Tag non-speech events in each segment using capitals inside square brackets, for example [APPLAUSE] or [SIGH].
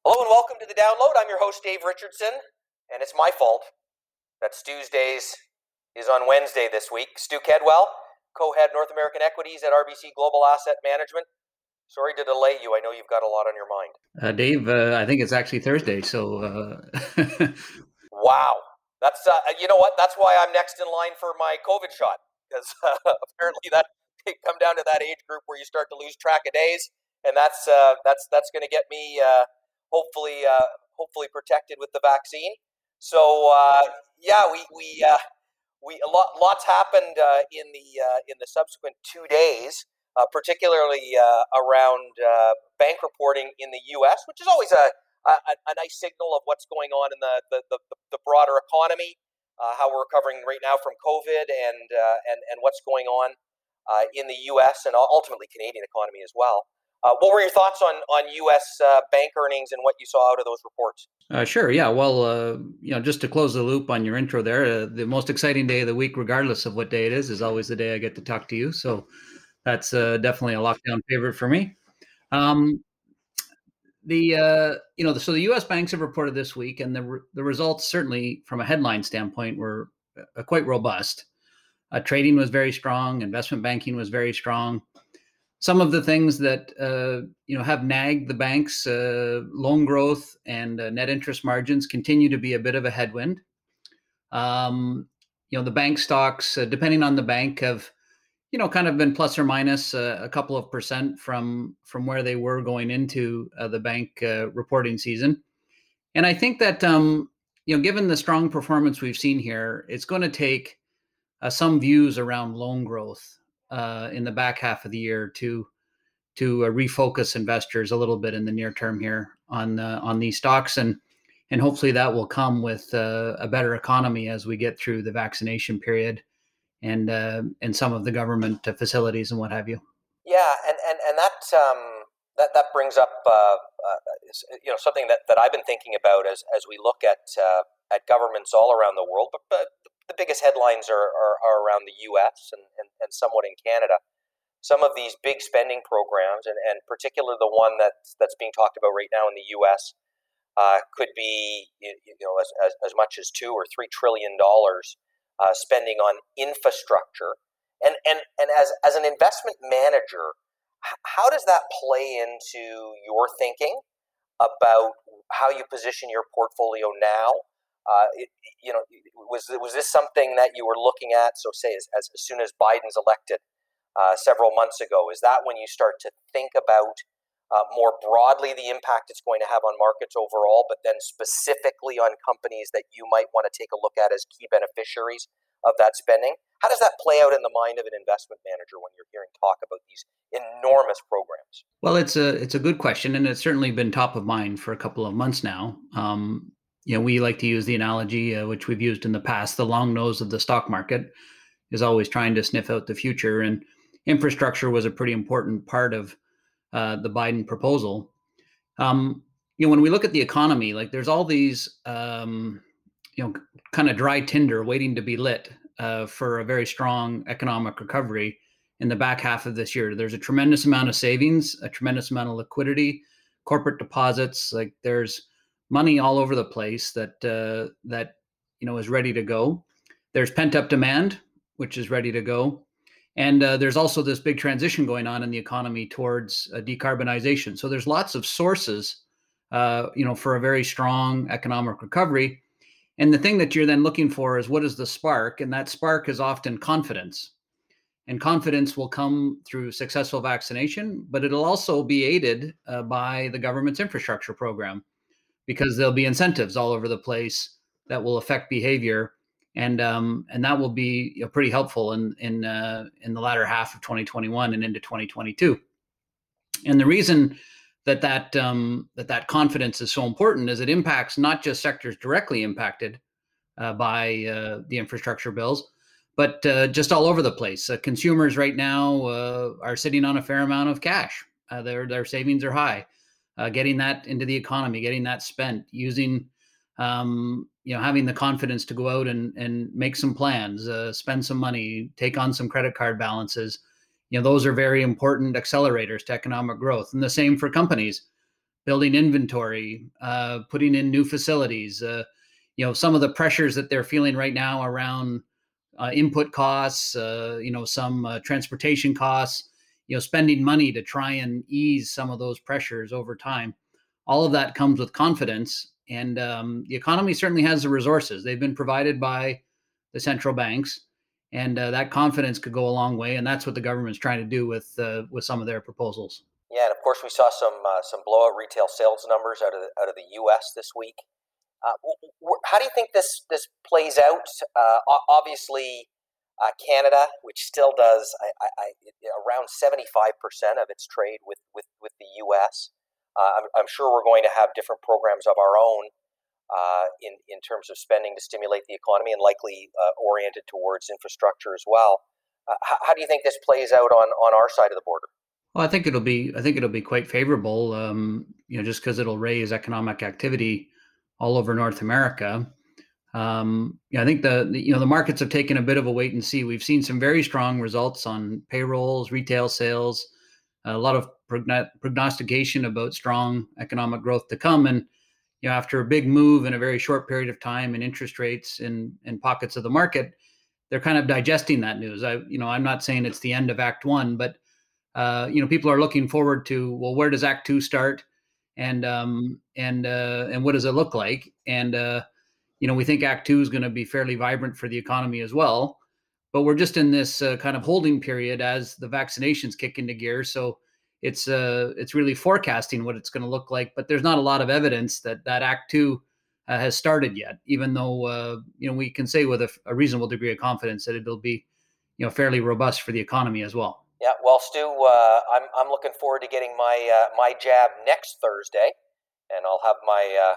Hello and welcome to the download. I'm your host, Dave Richardson, and it's my fault that Stu's Days is on Wednesday this week. Stu Kedwell, co head North American Equities at RBC Global Asset Management. Sorry to delay you. I know you've got a lot on your mind. Uh, Dave, uh, I think it's actually Thursday. So, uh... [LAUGHS] wow. That's, uh, you know what? That's why I'm next in line for my COVID shot because uh, [LAUGHS] apparently that come down to that age group where you start to lose track of days. And that's, uh, that's, that's going to get me hopefully uh, hopefully protected with the vaccine. So uh, yeah, we we uh, we a lot lots happened uh, in the uh, in the subsequent two days, uh, particularly around bank reporting in the U.S., which is always a a, a nice signal of what's going on in the the, the, the broader economy, how we're recovering right now from COVID, and and and what's going on in the U.S. and ultimately Canadian economy as well. Uh, what were your thoughts on on U.S. Uh, bank earnings and what you saw out of those reports? Uh, sure. Yeah. Well, uh, you know, just to close the loop on your intro there, uh, the most exciting day of the week, regardless of what day it is, is always the day I get to talk to you. So that's uh, definitely a lockdown favorite for me. Um, the you know, so the U.S. banks have reported this week, and the re- the results certainly, from a headline standpoint, were quite robust. trading was very strong. Investment banking was very strong some of the things that uh, you know have nagged the banks, uh, loan growth and uh, net interest margins continue to be a bit of a headwind. Um, you know, the bank stocks, uh, depending on the bank, have you know kind of been plus or minus uh, a couple of percent from from where they were going into uh, the bank reporting season. And I think that um, you know, given the strong performance we've seen here, it's going to take some views around loan growth uh, in the back half of the year to to uh, refocus investors a little bit in the near term here on uh, on these stocks and and hopefully that will come with uh, a better economy as we get through the vaccination period and uh, and some of the government facilities and what have you. Yeah, and and and that um, that that brings up uh, you know something that, that I've been thinking about as as we look at at governments all around the world, but, but the biggest headlines are, are, are around the U.S. And, and, somewhat in Canada. Some of these big spending programs, and, and particularly the one that's, that's being talked about right now in the U.S., uh, could be you know as, as, as, much as two or three trillion dollars uh, spending on infrastructure. And, and, and as, as an investment manager, how does that play into your thinking about how you position your portfolio now uh, it, you know, was was this something that you were looking at? So, say as, as, as soon as Biden's elected uh, several months ago, is that when you start to think about uh, more broadly the impact it's going to have on markets overall, but then specifically on companies that you might want to take a look at as key beneficiaries of that spending? How does that play out in the mind of an investment manager when you're hearing talk about these enormous programs? Well, it's a it's a good question, and it's certainly been top of mind for a couple of months now. Um, you know, we like to use the analogy, uh, which we've used in the past, the long nose of the stock market is always trying to sniff out the future. And infrastructure was a pretty important part of uh, the Biden proposal. Um, you know, when we look at the economy, like there's all these, um, you know, kind of dry tinder waiting to be lit uh, for a very strong economic recovery in the back half of this year. There's a tremendous amount of savings, a tremendous amount of liquidity, corporate deposits. Like there's money all over the place that uh, that you know is ready to go. There's pent up demand, which is ready to go, and uh, there's also this big transition going on in the economy towards uh, decarbonization. So there's lots of sources, uh, you know, for a very strong economic recovery. And the thing that you're then looking for is what is the spark, and that spark is often confidence. And confidence will come through successful vaccination, but it'll also be aided uh, by the government's infrastructure program because there'll be incentives all over the place that will affect behavior and um, and that will be you know, pretty helpful in in uh, in the latter half of 2021 and into 2022. And the reason that that um, that that confidence is so important is it impacts not just sectors directly impacted uh, by uh, the infrastructure bills, but uh, just all over the place. Uh, consumers right now uh, are sitting on a fair amount of cash. their their savings are high uh, getting that into the economy, getting that spent, using, um, you know, having the confidence to go out and, and make some plans, uh, spend some money, take on some credit card balances. You know, those are very important accelerators to economic growth. And the same for companies building inventory, uh, putting in new facilities. Uh, you know, some of the pressures that they're feeling right now around uh, input costs, uh, you know, some uh, transportation costs, you know, spending money to try and ease some of those pressures over time. All of that comes with confidence, and um, the economy certainly has the resources. They've been provided by the central banks, and uh, that confidence could go a long way. And that's what the government's trying to do with uh, with some of their proposals. Yeah, and of course we saw some uh, some blowout retail sales numbers out of the, out of the U.S. this week. Uh, how do you think this this plays out? Uh, obviously, uh, Canada, which still does I, I, I, around seventy five percent of its trade with with, with the U.S. I'm, I'm, sure we're going to have different programs of our own in in terms of spending to stimulate the economy, and likely oriented towards infrastructure as well. How, how do you think this plays out on on our side of the border? Well, I think it'll be I think it'll be quite favorable. Um, you know, just because it'll raise economic activity all over North America. Um, yeah, I think the, the, you know the markets have taken a bit of a wait and see. We've seen some very strong results on payrolls, retail sales, a lot of prognostication about strong economic growth to come. And you know, after a big move in a very short period of time in interest rates in in pockets of the market, they're kind of digesting that news. I you know I'm not saying it's the end of Act One, but uh, you know, people are looking forward to well, where does Act Two start, and um, and uh, and what does it look like? And uh, you know, we think Act Two is going to be fairly vibrant for the economy as well. But we're just in this uh, kind of holding period as the vaccinations kick into gear. So it's uh, it's really forecasting what it's going to look like. But there's not a lot of evidence that that Act Two uh, has started yet. Even though uh, you know we can say with a, a reasonable degree of confidence that it'll be you know fairly robust for the economy as well. Yeah, well, Stu, uh, I'm I'm looking forward to getting my uh, my jab next Thursday, and I'll have my uh,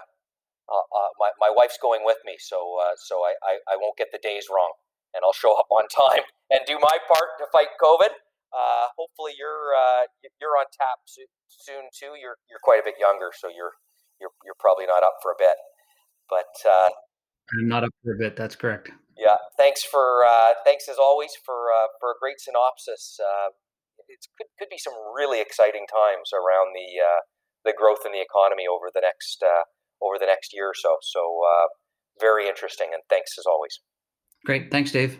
uh, uh my my wife's going with me, so uh, so I, I, I won't get the days wrong, and I'll show up on [LAUGHS] time and do my part to fight COVID. hopefully, you're you're on tap soon too. You're you're quite a bit younger, so you're you're you're probably not up for a bit, but I'm not up for a bit. That's correct. Yeah, thanks for uh, thanks as always for uh, for a great synopsis. Uh, it could could be some really exciting times around the uh, the growth in the economy over the next uh, over the next year or so. So uh, very interesting, and thanks as always. Great, thanks, Dave.